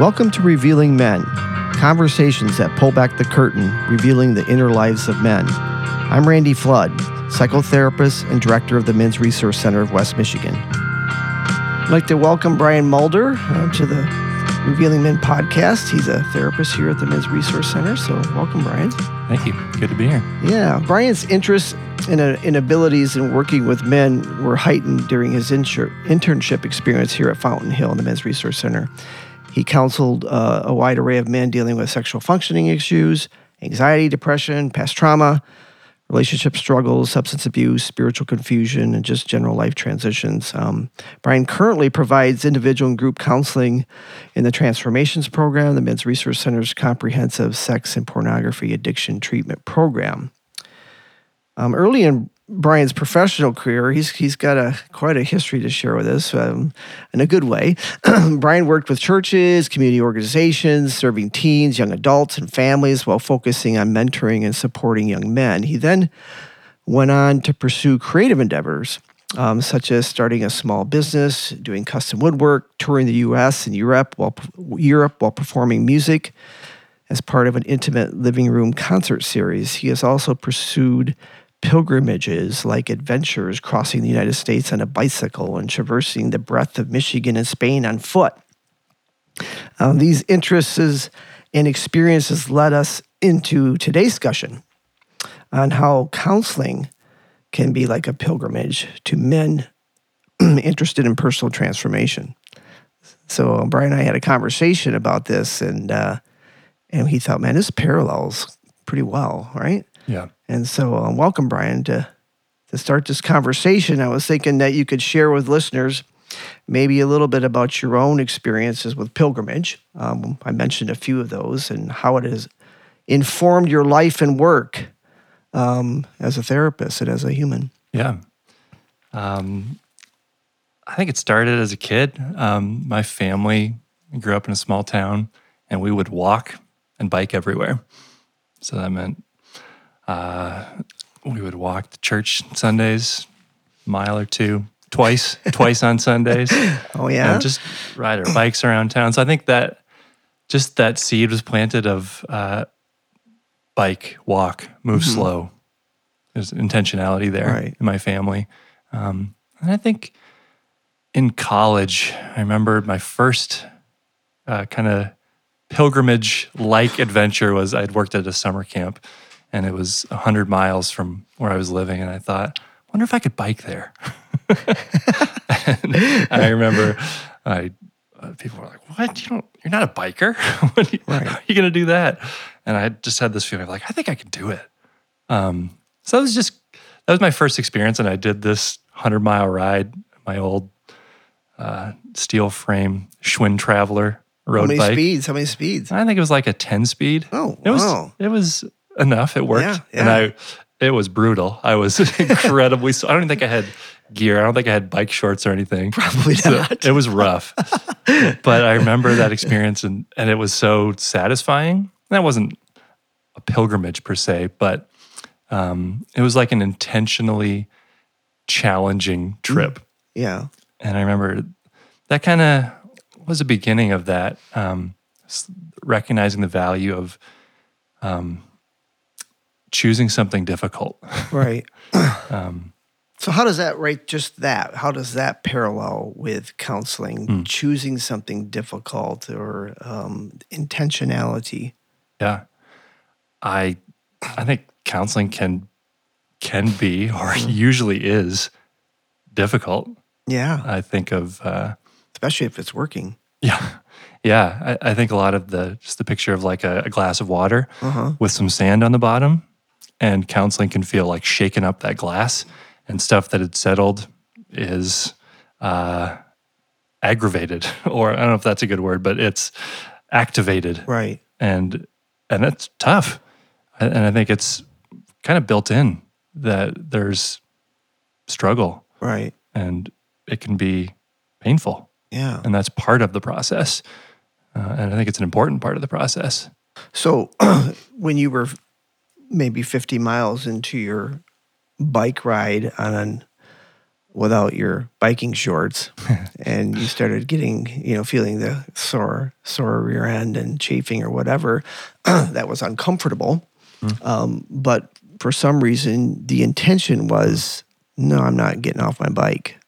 Welcome to Revealing Men, conversations that pull back the curtain, revealing the inner lives of men. I'm Randy Flood, psychotherapist and director of the Men's Resource Center of West Michigan. I'd like to welcome Brian Mulder uh, to the Revealing Men podcast. He's a therapist here at the Men's Resource Center. So, welcome, Brian. Thank you. Good to be here. Yeah, Brian's interests and, uh, and abilities in working with men were heightened during his internship experience here at Fountain Hill in the Men's Resource Center. He counseled uh, a wide array of men dealing with sexual functioning issues, anxiety, depression, past trauma, relationship struggles, substance abuse, spiritual confusion, and just general life transitions. Um, Brian currently provides individual and group counseling in the Transformations Program, the Men's Resource Center's comprehensive sex and pornography addiction treatment program. Um, early in Brian's professional career, he's he's got a quite a history to share with us um, in a good way. Brian worked with churches, community organizations, serving teens, young adults, and families while focusing on mentoring and supporting young men. He then went on to pursue creative endeavors. Um, such as starting a small business, doing custom woodwork, touring the U.S. and Europe while Europe while performing music as part of an intimate living room concert series. He has also pursued pilgrimages like adventures crossing the United States on a bicycle and traversing the breadth of Michigan and Spain on foot. Um, these interests and experiences led us into today's discussion on how counseling can be like a pilgrimage to men interested in personal transformation. So Brian and I had a conversation about this, and uh, and he thought, man, this parallels pretty well, right? Yeah. And so, uh, welcome, Brian, to to start this conversation. I was thinking that you could share with listeners maybe a little bit about your own experiences with pilgrimage. Um, I mentioned a few of those and how it has informed your life and work um, as a therapist and as a human. Yeah. Um, I think it started as a kid. Um, my family grew up in a small town, and we would walk and bike everywhere. So that meant uh, we would walk to church Sundays, mile or two, twice, twice on Sundays. Oh yeah, and just ride our bikes around town. So I think that just that seed was planted of uh, bike, walk, move mm-hmm. slow. There's intentionality there right. in my family, um, and I think in college, I remember my first uh, kind of pilgrimage like adventure was I'd worked at a summer camp and it was 100 miles from where I was living. And I thought, wonder if I could bike there. I remember I, uh, people were like, what? You don't, you're not a biker. you, right. How are you going to do that? And I just had this feeling of like, I think I can do it. Um, so that was just, that was my first experience. And I did this 100 mile ride, my old uh, steel frame Schwinn Traveler road How many bike. speeds? How many speeds? I think it was like a 10 speed. Oh, it was, wow. It was enough. It worked. Yeah, yeah. And I, it was brutal. I was incredibly, I don't even think I had gear. I don't think I had bike shorts or anything. Probably So not. it was rough. but I remember that experience and, and it was so satisfying. That wasn't a pilgrimage per se, but um, it was like an intentionally challenging trip. yeah. And I remember that kind of was the beginning of that, um, recognizing the value of um, choosing something difficult. Right. Um, So how does that right just that? How does that parallel with counseling? Hmm. Choosing something difficult or um, intentionality? yeah, I I think counseling can can be or usually is difficult. Yeah, I think of uh, especially if it's working. yeah yeah. I, I think a lot of the just the picture of like a, a glass of water Uh huh. with some sand on the bottom, and counseling can feel like shaking up that glass and stuff that had settled is uh, aggravated, or I don't know if that's a good word, but it's activated, Right. and and that's tough, and I think it's kind of built in that there's struggle Right. and it can be painful, Yeah. and that's part of the process, uh, and I think it's an important part of the process. So when you were maybe 50 miles into your bike ride on an without your biking shorts and you started getting, you know, feeling the sore, sore rear end and chafing or whatever, that was uncomfortable. Um, but for some reason, the intention was no, I'm not getting off my bike.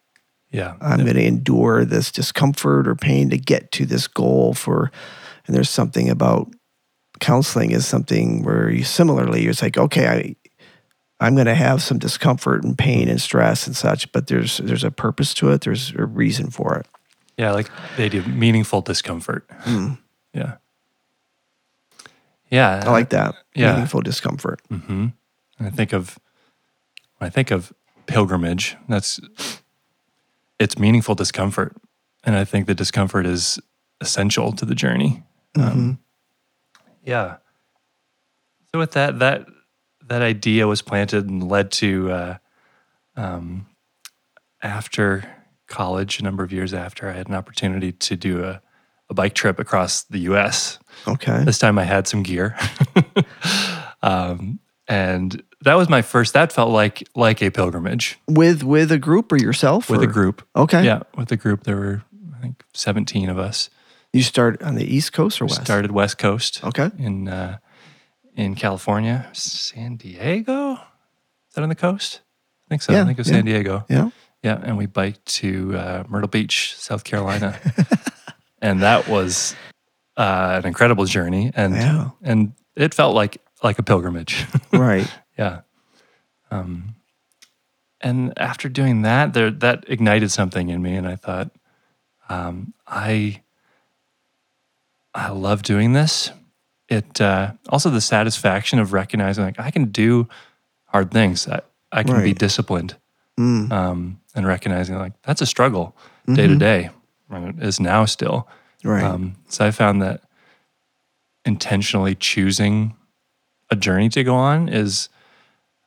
Yeah. I'm going to endure this discomfort or pain to get to this goal for and there's something about counseling is something where you similarly you're like okay I I'm going to have some discomfort and pain and stress and such but there's there's a purpose to it there's a reason for it Yeah, like the idea of meaningful discomfort. Hmm. Yeah. Yeah. I like that Yeah. meaningful discomfort hmm And I think of when I think of pilgrimage, that's it's meaningful discomfort, and I think the discomfort is essential to the journey. Um, yeah. So with that, that that idea was planted and led to uh, um, after college, a number of years after, I had an opportunity to do a, a bike trip across the U.S. okay This time I had some gear. um, and that was my first, that felt like like a pilgrimage with with a group or yourself with or- a group. okay Yeah, with a group. There were, I think, 17 of us. You start on the east coast or west? We west started West Coast okay in uh, in California, San Diego. Is that on the coast? I think so. Yeah, I think it was yeah. San Diego. yeah Yeah, and we biked to uh, Myrtle Beach, South Carolina, and that was uh, an incredible journey, and Yeah. and it felt like like a pilgrimage. right yeah. Um, and after doing that, there that ignited something in me, and I thought, um, I I love doing this. It uh, also the satisfaction of recognizing like I can do hard things. I, I can be disciplined Mm. um, and recognizing like that's a struggle day to day, and it is now still. right Um, so I found that intentionally choosing a journey to go on is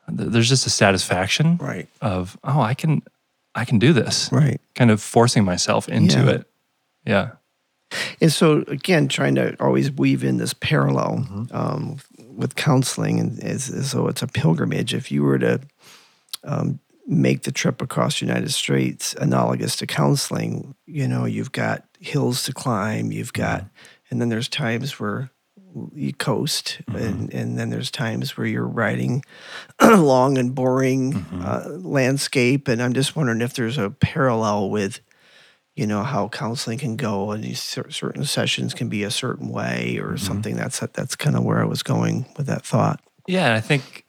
there's just a satisfaction right of oh I can I can do this, right kind of forcing myself into Yeah. it. Yeah, And so again, trying to always weave in this parallel Mm-hmm. um, with counseling, and as, as though it's a pilgrimage. If you were to um, make the trip across the United States analogous to counseling, you know, you've got hills to climb, you've got, Mm-hmm. and then there's times where you coast, Mm-hmm. and, and then there's times where you're riding long and boring Mm-hmm. uh, landscape. And I'm just wondering if there's a parallel with you know how counseling can go and these cer- certain sessions can be a certain way or something that's that's kind of where i was going with that thought yeah. I think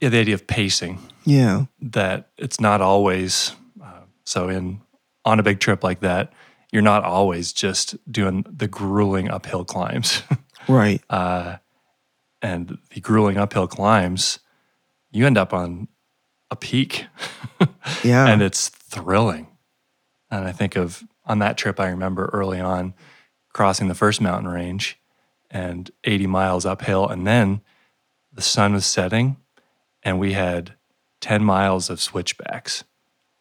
yeah, the idea of pacing yeah that it's not always uh, so in on a big trip like that. You're not always just doing the grueling uphill climbs. right uh, and the grueling uphill climbs, you end up on a peak yeah and it's thrilling. And I think of on that trip, I remember early on crossing the first mountain range and 80 miles uphill. And then the sun was setting and we had 10 miles of switchbacks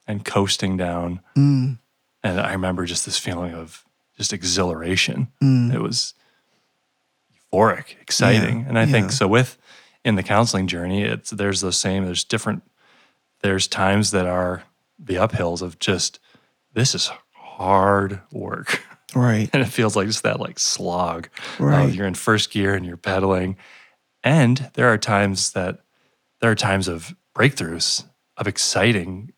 and coasting down. Mm, And I remember just this feeling of just exhilaration. mm, It was euphoric, exciting. Yeah, and I yeah. think so with in the counseling journey, it's there's the same, there's different there's times that are the uphills of just this is hard work. right And it feels like just that like slog. Right. Of you're in first gear and you're pedaling. And there are times that there are times of breakthroughs, of exciting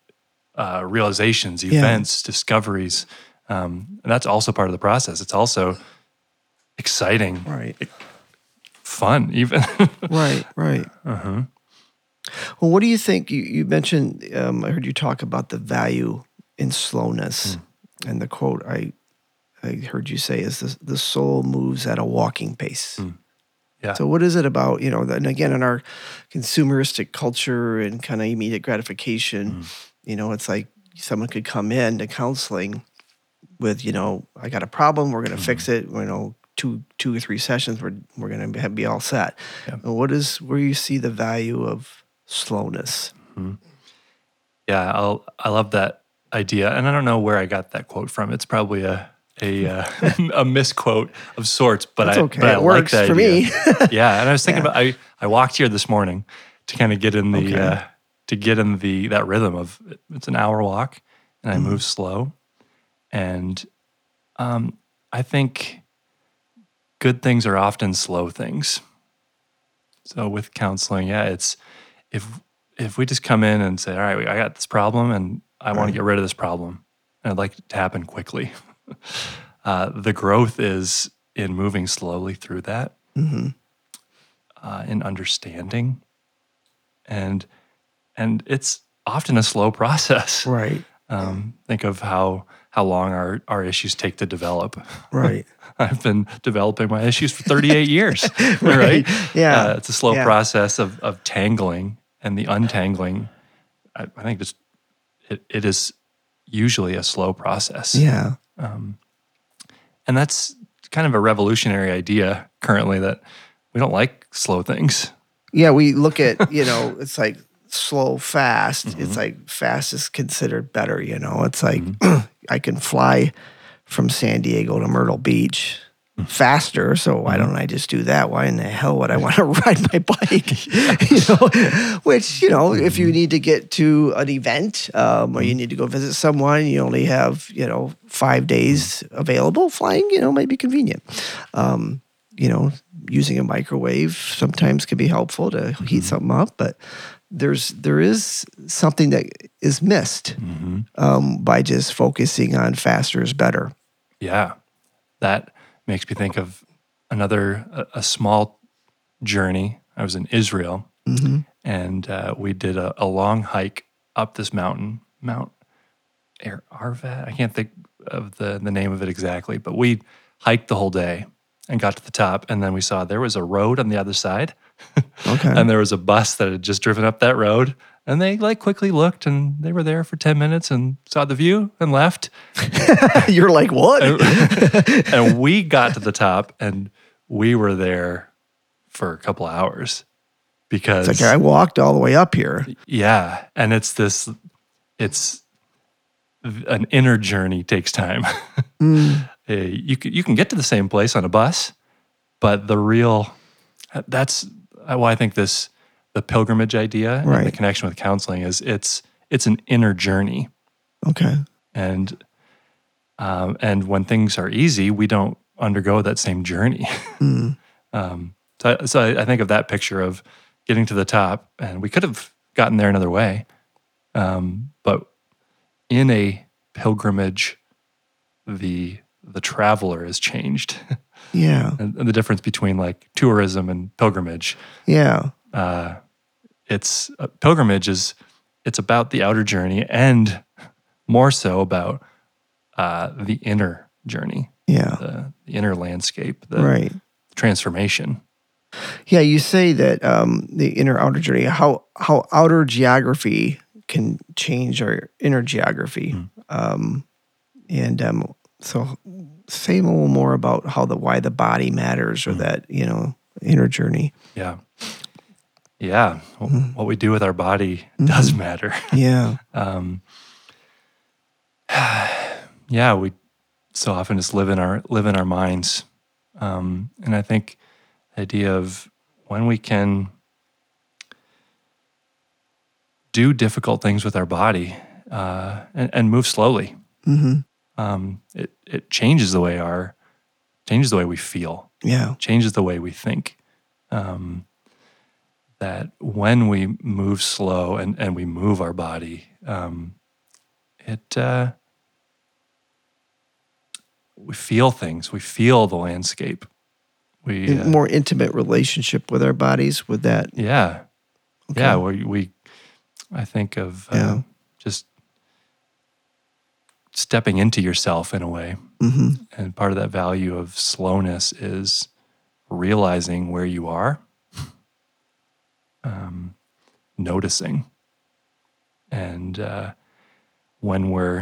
uh, realizations, events, discoveries. Um, and that's also part of the process. It's also exciting, right fun, even. right right uh-huh. well what do you think you, you mentioned um, i heard you talk about the value in slowness hmm. and the quote i i heard you say is the, the soul moves at a walking pace hmm. Yeah. So what is it about, you know, and again in our consumeristic culture and kind of immediate gratification, hmm. you know, it's like someone could come in to counseling with, you know, I got a problem, we're going to fix it, you know, two two or three sessions we're we're going to be all set. Yeah. And what is where you see the value of slowness? Hmm. Yeah, I'll, I love that idea, and I don't know where I got that quote from. It's probably a a uh, a misquote of sorts, but That's I okay. but I It like works that for idea. me. yeah, and I was thinking Yeah. about I I walked here this morning to kind of get in the Okay. uh, to get in the that rhythm of it's an hour walk and I move slow. And um, I think good things are often slow things. So with counseling, yeah, it's if if we just come in and say, all right, I got this problem and I want to get rid of this problem, and I'd like it to happen quickly. uh, the growth is in moving slowly through that, hmm uh, in understanding, and and it's often a slow process. Right. Um, think of how how long our our issues take to develop. Right. I've been developing my issues for 38 years. right? Yeah. Uh, it's a slow Yeah. process of of tangling and the untangling. I, I think just it, it is usually a slow process. yeah. And that's kind of a revolutionary idea currently that we don't like slow things. Yeah. We look at, you know, it's like slow, fast. Mm-hmm. It's like fast is considered better, you know. It's like I can fly from San Diego to Myrtle Beach. Faster. So why Mm-hmm. don't I just do that? Why in the hell would I want to ride my bike? you know, which, you know, if Mm-hmm. you need to get to an event um, or you need to go visit someone, you only have, you know, five days Mm-hmm. available. Flying, you know, might be convenient. Um, you know, using a microwave sometimes can be helpful to Mm-hmm. heat something up, but there's there is something that is missed Mm-hmm. um, by just focusing on faster is better. Yeah. That makes me think of another, a, a small journey. I was in Israel and uh, we did a, a long hike up this mountain, Mount Ar- Arvat. I can't think of the, the name of it exactly, but we hiked the whole day and got to the top. And then we saw there was a road on the other side. Okay. and there was a bus that had just driven up that road. And they like quickly looked and they were there for 10 minutes and saw the view and left. You're like, what? and we got to the top and we were there for a couple hours because It's like I walked all the way up here. yeah and it's this it's an inner journey takes time Mm. Uh, you you can get to the same place on a bus but the real that's why i think this the pilgrimage idea and the connection with counseling is it's it's an inner journey Okay. and um, and when things are easy, we don't undergo that same journey. Mm. um, so, I- so I, I think of that picture of getting to the top, and we could have gotten there another way, um, but in a pilgrimage, the the traveler is changed, Yeah. and, and the difference between like tourism and pilgrimage. Yeah. Uh, it's uh, pilgrimage is it's about the outer journey and more so about uh, the inner journey, Yeah. the, the inner landscape, the Right. transformation. Yeah, you say that um, the inner outer journey, how how outer geography can change our inner geography, Hmm. um, and um, so say a little more about how the why the body matters or Hmm. that you know inner journey. Yeah. Yeah. Mm-hmm. What we do with our body does matter. Yeah, Um, yeah, we so often just live in our live in our minds, um, and I think the idea of when we can do difficult things with our body uh, and, and move slowly, hmm um, it it changes the way our changes the way we feel, yeah, changes the way we think. Um, that when we move slow and, and we move our body, um, it uh, we feel things. We feel the landscape. We uh, more intimate relationship with our bodies. With that, yeah Okay. yeah we, we I think of uh, Yeah. just stepping into yourself in a way. hmm And part of that value of slowness is realizing where you are, um, noticing. And uh, when we're,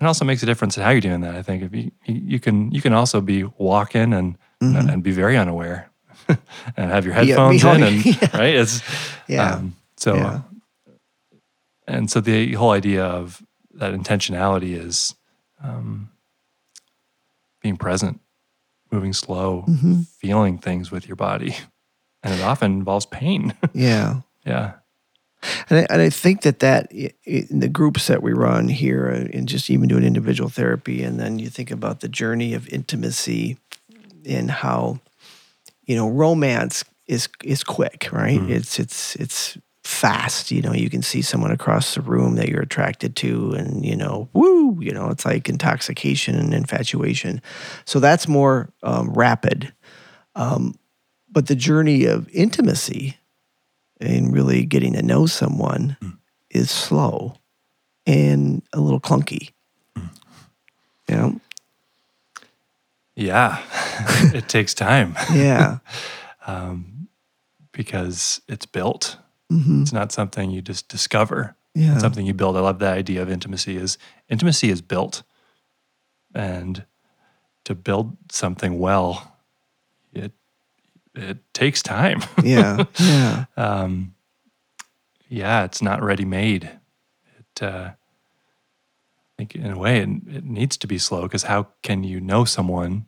it also makes a difference in how you're doing that. I think if you, you can, you can also be walking and and be very unaware, and have your Mm-hmm. Yeah, headphones in, on- and yeah. right, it's yeah, um, so Yeah. and so the whole idea of that intentionality is um, being present, moving slow, Mm-hmm. feeling things with your body, and it often involves pain. yeah. yeah, And I, and I think that that in the groups that we run here, and just even doing individual therapy, and then you think about the journey of intimacy and how, you know, romance is is quick, right? It's it's it's fast. You know, you can see someone across the room that you're attracted to, and you know, woo, you know, it's like intoxication and infatuation. So that's more um, rapid. Um, but the journey of intimacy and really getting to know someone hmm. is slow and a little clunky. You know? Yeah, it takes time Yeah. Um, because it's built. hmm It's not something you just discover. Yeah. It's something you build. I love the idea of intimacy is intimacy is built. And to build something well, it takes time. Yeah. Yeah. um, yeah, it's not ready made. It, uh, I think, in a way, it, it needs to be slow because how can you know someone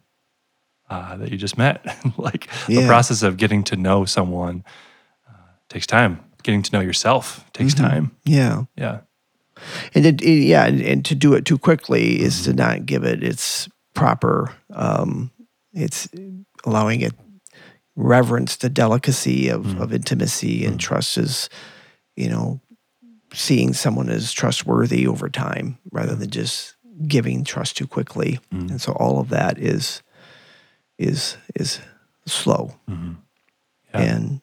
uh, that you just met? like the process of getting to know someone uh, takes time. Getting to know yourself takes time. Yeah. Yeah, And it, it- yeah, and, and to do it too quickly is to not give it its proper. Um, it's allowing it reverence the delicacy of, mm. of intimacy and mm. trust is, you know, seeing someone as trustworthy over time rather mm. than just giving trust too quickly. And so all of that is is is slow mm-hmm. Yeah. and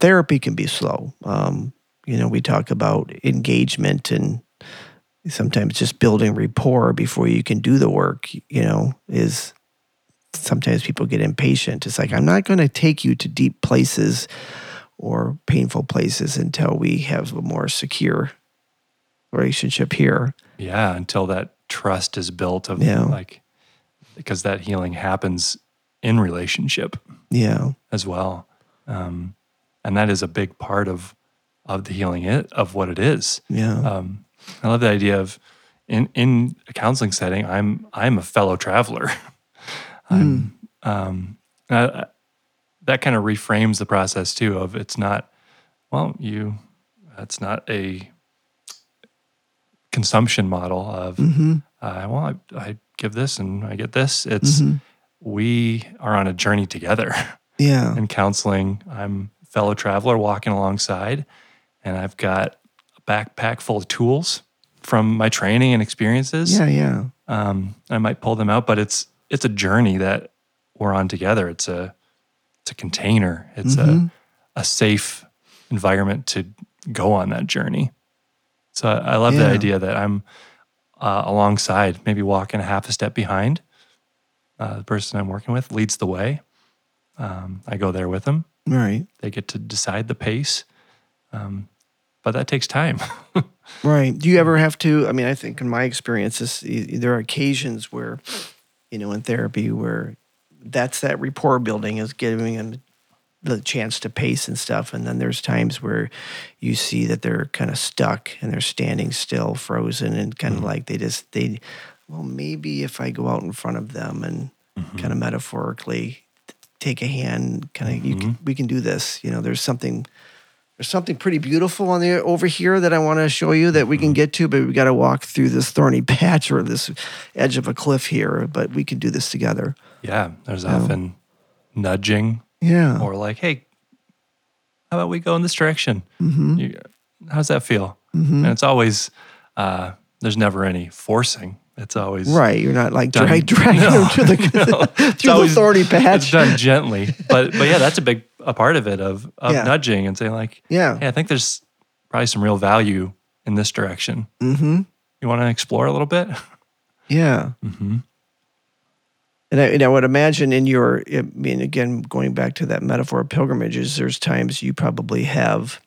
therapy can be slow. Um, you know, we talk about engagement and sometimes just building rapport before you can do the work, you know, is sometimes people get impatient. It's like, I'm not going to take you to deep places or painful places until we have a more secure relationship here. yeah. Until that trust is built of Yeah. like, because that healing happens in relationship. Yeah. as well. Um, and that is a big part of of the healing it, of what it is. Yeah. Um, I love the idea of in in a counseling setting, I'm I'm a fellow traveler. I'm um, I, that kind of reframes the process too. Of it's not well, you that's not a consumption model of hmm uh, well, I, I give this and I get this. It's we are on a journey together. Yeah. in counseling. I'm a fellow traveler walking alongside, and I've got a backpack full of tools from my training and experiences. Yeah. Yeah. Um, I might pull them out, but it's it's a journey that we're on together. It's a it's a container. It's Mhm. a a safe environment to go on that journey. So I, I love the idea that I'm uh, alongside, maybe walking a half a step behind. Uh, the person I'm working with leads the way. Um, I go there with them. Right. They get to decide the pace, um, but that takes time. Right. Do you ever have to? I mean, I think in my experiences, y- there are occasions where, you know, in therapy where that's that rapport building is giving them the chance to pace and stuff. And then there's times where you see that they're kind of stuck and they're standing still, frozen, and kind of mm-hmm. like they just, they, well, maybe if I go out in front of them and mm-hmm. kind of metaphorically t- take a hand, kind of, you can, mm-hmm. we can do this. You know, there's something there's something pretty beautiful on the over here that I want to show you that we can get to, but we got to walk through this thorny patch or this edge of a cliff here. But we can do this together. yeah, there's often nudging Yeah. or like, hey, how about we go in this direction? Mm-hmm. You, how's that feel? And it's always, uh, there's never any forcing. It's always Right. You're not like Done. drag, dragging No, them to the, no. through the thorny It's done gently, but but yeah, that's a big a part of it of of Yeah. nudging and saying like, Yeah. hey, I think there's probably some real value in this direction. Mm-hmm. You want to explore a little bit? Yeah. hmm And I, and I would imagine in your, I mean, again, going back to that metaphor of pilgrimages, there's times you probably have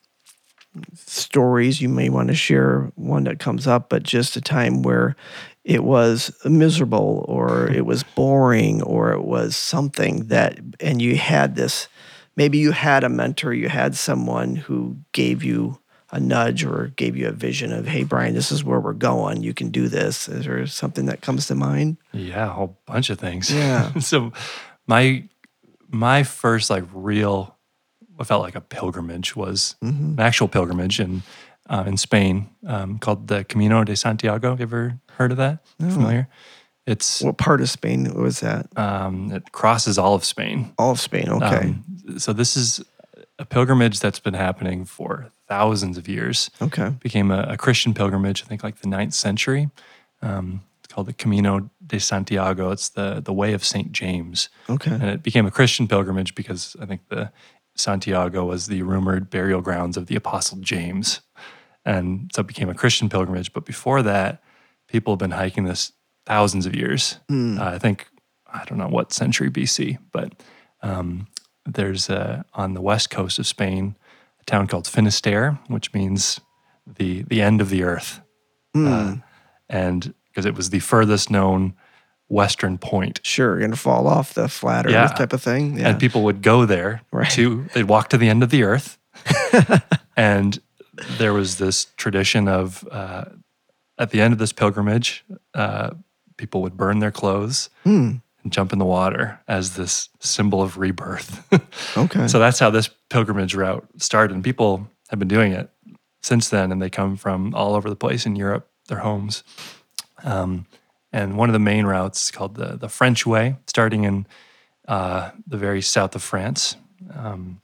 stories you may want to share, one that comes up, but just a time where it was miserable or it was boring or it was something that, and you had this, maybe you had a mentor, you had someone who gave you a nudge or gave you a vision of, hey, Brian, this is where we're going. You can do this. Is there something that comes to mind? Yeah, a whole bunch of things. Yeah. so my my first like real what felt like a pilgrimage was Mm-hmm. an actual pilgrimage in uh, in Spain um, called the Camino de Santiago. Have you ever heard of that? Familiar? It's What part of Spain was that? um, it crosses all of Spain. All of Spain. Okay. Um, so this is a pilgrimage that's been happening for thousands of years. okay. Became a, a Christian pilgrimage, I think, like the ninth century. Um, it's called the Camino de Santiago. It's the the way of Saint James, Okay. and it became a Christian pilgrimage because I think the Santiago was the rumored burial grounds of the Apostle James, and so it became a Christian pilgrimage. But before that, people have been hiking this thousands of years. Hmm. Uh, I think I don't know what century BC, but um, there's uh, on the west coast of Spain a town called Finisterre, which means the the end of the earth, Hmm. uh, and because it was the furthest known western point. Sure. You're gonna fall off the flat Earth Yeah. type of thing. Yeah. And people would go there Right. to they'd walk to the end of the earth, and there was this tradition of uh, at the end of this pilgrimage, uh, people would burn their clothes Hmm. and jump in the water as this symbol of rebirth. Okay. so that's how this pilgrimage route started, and people have been doing it since then, and they come from all over the place in Europe, their homes. Um, and one of the main routes is called the the French Way, starting in uh, the very south of France, um,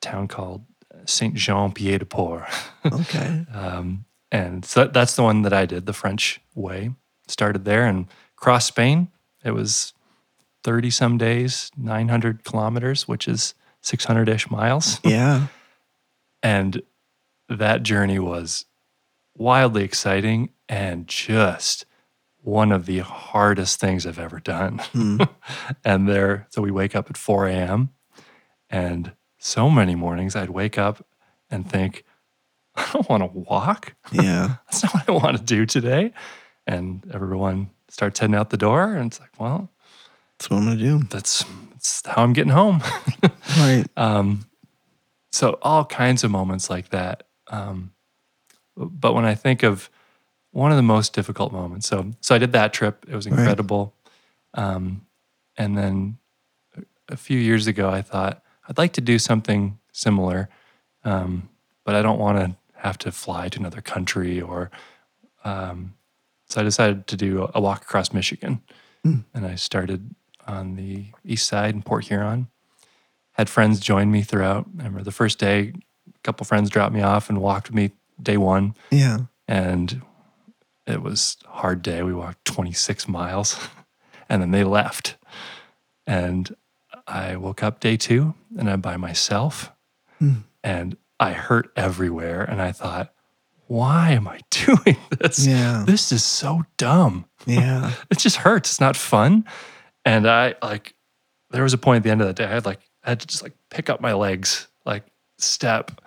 town called Saint Jean Pied de Port. okay. Um, and so that's the one that I did, the French way. Started there and crossed Spain. It was 30 some days, 900 kilometers, which is 600 ish miles. Yeah. And that journey was wildly exciting and just one of the hardest things I've ever done. Hmm. and there, so we wake up at 4 a.m. And so many mornings I'd wake up and think, I don't want to walk. Yeah. That's not what I want to do today. And everyone starts heading out the door. And it's like, well, That's what I'm gonna do. that's, that's how I'm getting home. Right. Um, so all kinds of moments like that. Um, but when I think of one of the most difficult moments, so so I did that trip. It was Right. incredible. Um, and then a- a few years ago, I thought I'd like to do something similar, um, but I don't want to have to fly to another country or. Um, so I decided to do a walk across Michigan, hmm. and I started on the east side in Port Huron had friends join me throughout. I remember the first day, a couple friends dropped me off and walked with me day one. Yeah. And it was a hard day. We walked 26 miles and then they left. And I woke up day two and I'm by myself hmm. and I hurt everywhere. And I thought, why am I doing this? Yeah. This is so dumb Yeah. it just hurts. It's not fun. And I like, there was a point at the end of the day, I had like, I had to just like pick up my legs, like step,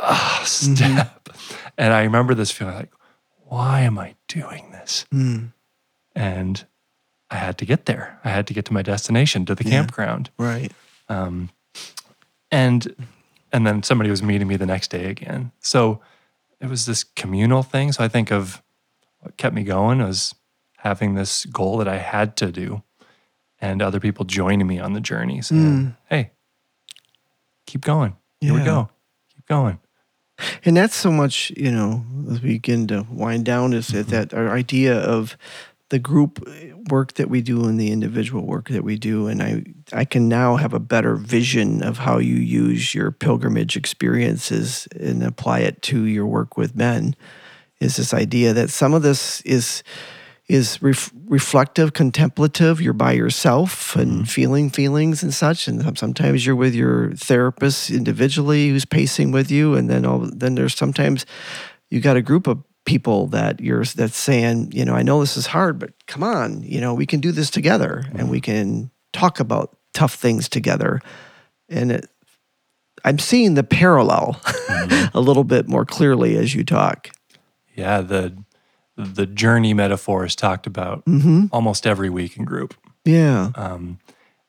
ah, step. And I remember this feeling like, why am I doing this? Hmm. And I had to get there. I had to get to my destination, to the campground. Right. Um, and and then somebody was meeting me the next day again. So it was this communal thing. So I think of what kept me going was having this goal that I had to do, and other people joining me on the journey, saying, hmm. "Hey, keep going. Here we go. Keep going." And that's so much, you know, as we begin to wind down, is that, mm-hmm. that our idea of the group uh, work that we do and the individual work that we do. And I, I can now have a better vision of how you use your pilgrimage experiences and apply it to your work with men. Is this idea that some of this is is ref- reflective, contemplative. You're by yourself and mm-hmm. feeling feelings and such. And sometimes you're with your therapist individually who's pacing with you. And then all, then there's sometimes you got a group of people that you're that's saying, you know, I know this is hard, but come on, you know, we can do this together and we mm-hmm. can talk about tough things together. And it, I'm seeing the parallel mm-hmm. a little bit more clearly as you talk. Yeah, the the journey metaphor is talked about mm-hmm. almost every week in group. Yeah. um,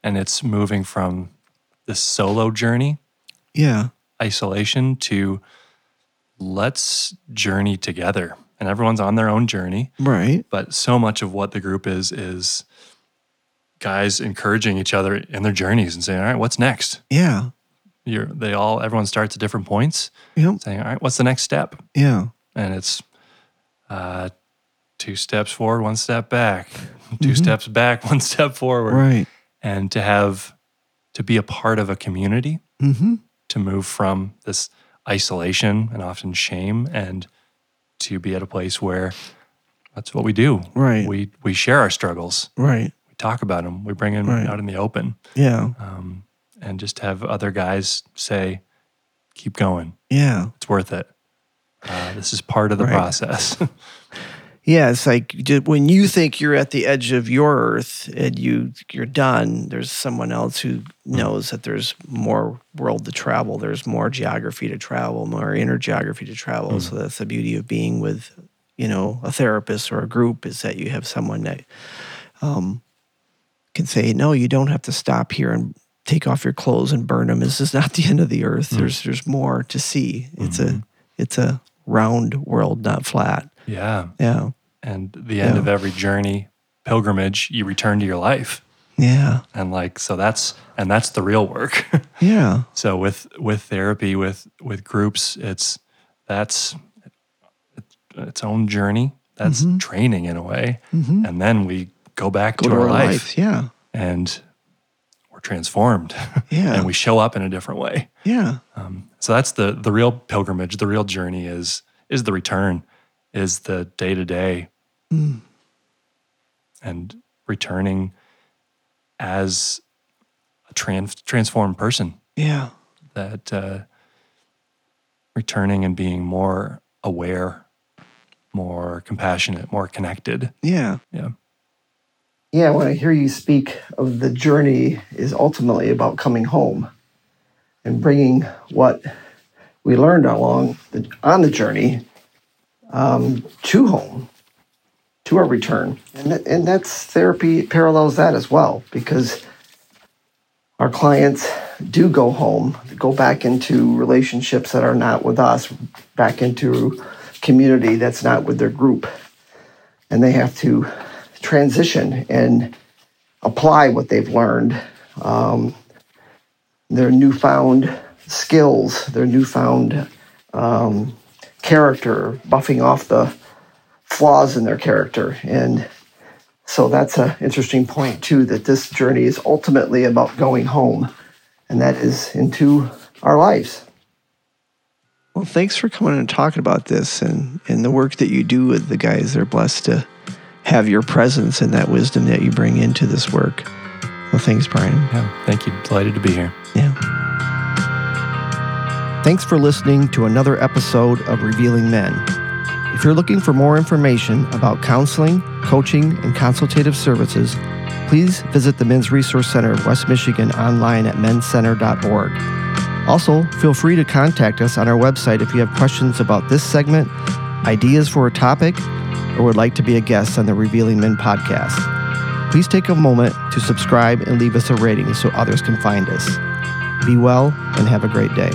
and it's moving from the solo journey Yeah. isolation to let's journey together and everyone's on their own journey Right. but so much of what the group is is guys encouraging each other in their journeys and saying all right what's next Yeah. you're they all everyone starts at different points, Yep. saying, "All right, what's the next step?" Yeah. And it's uh, two steps forward, one step back, 2 steps back, one step forward, Right. and to have to be a part of a community, Mm-hmm. to move from this isolation and often shame, and to be at a place where that's what we do. Right. We we share our struggles. Right. We talk about them. We bring them Right. out in the open. Yeah. um, and just have other guys say, "Keep going. Yeah. It's worth it. Uh, this is part of the Right. process." Yeah, it's like when you think you're at the edge of your earth and you you're done. There's someone else who hmm. knows that there's more world to travel. There's more geography to travel, more inner geography to travel. Hmm. So that's the beauty of being with, you know, a therapist or a group is that you have someone that um, can say, no, you don't have to stop here and take off your clothes and burn them. This is not the end of the earth. Hmm. There's there's more to see. It's a mm-hmm. it's a round world, not flat. Yeah. Yeah. And the end Yeah. of every journey, pilgrimage, you return to your life, Yeah. and like so that's and that's the real work. Yeah. so with with therapy, with with groups, it's that's it's its own journey. That's training in a way, and then we go back Mm-hmm. Go to, to our, our life, life. Yeah. and we're transformed, Yeah. and we show up in a different way. Yeah. So that's the the real pilgrimage. The real journey is is the return, is the day to day, and returning as a trans, transformed person. Yeah. That uh, returning and being more aware, more compassionate, more connected. Yeah. Yeah. Yeah. When I hear you speak of the journey is ultimately about coming home and bringing what we learned along the, on the journey um, to home, to our return. And, and that's therapy parallels that as well because our clients do go home, go back into relationships that are not with us, back into community that's not with their group. And they have to transition and apply what they've learned, um, their newfound skills, their newfound um, character, buffing off the flaws in their character. And so that's an interesting point, too, that this journey is ultimately about going home, and that is into our lives. Well, thanks for coming and talking about this and, and the work that you do with the guys. They're blessed to have your presence and that wisdom that you bring into this work. Well, thanks, Brian. Yeah. Thank you. Delighted to be here. Yeah. Thanks for listening to another episode of Revealing Men. If you're looking for more information about counseling, coaching, and consultative services, please visit the Men's Resource Center of West Michigan online at menscenter.org. Also, feel free to contact us on our website if you have questions about this segment, ideas for a topic, or would like to be a guest on the Revealing Men podcast. Please take a moment to subscribe and leave us a rating so others can find us. Be well and have a great day.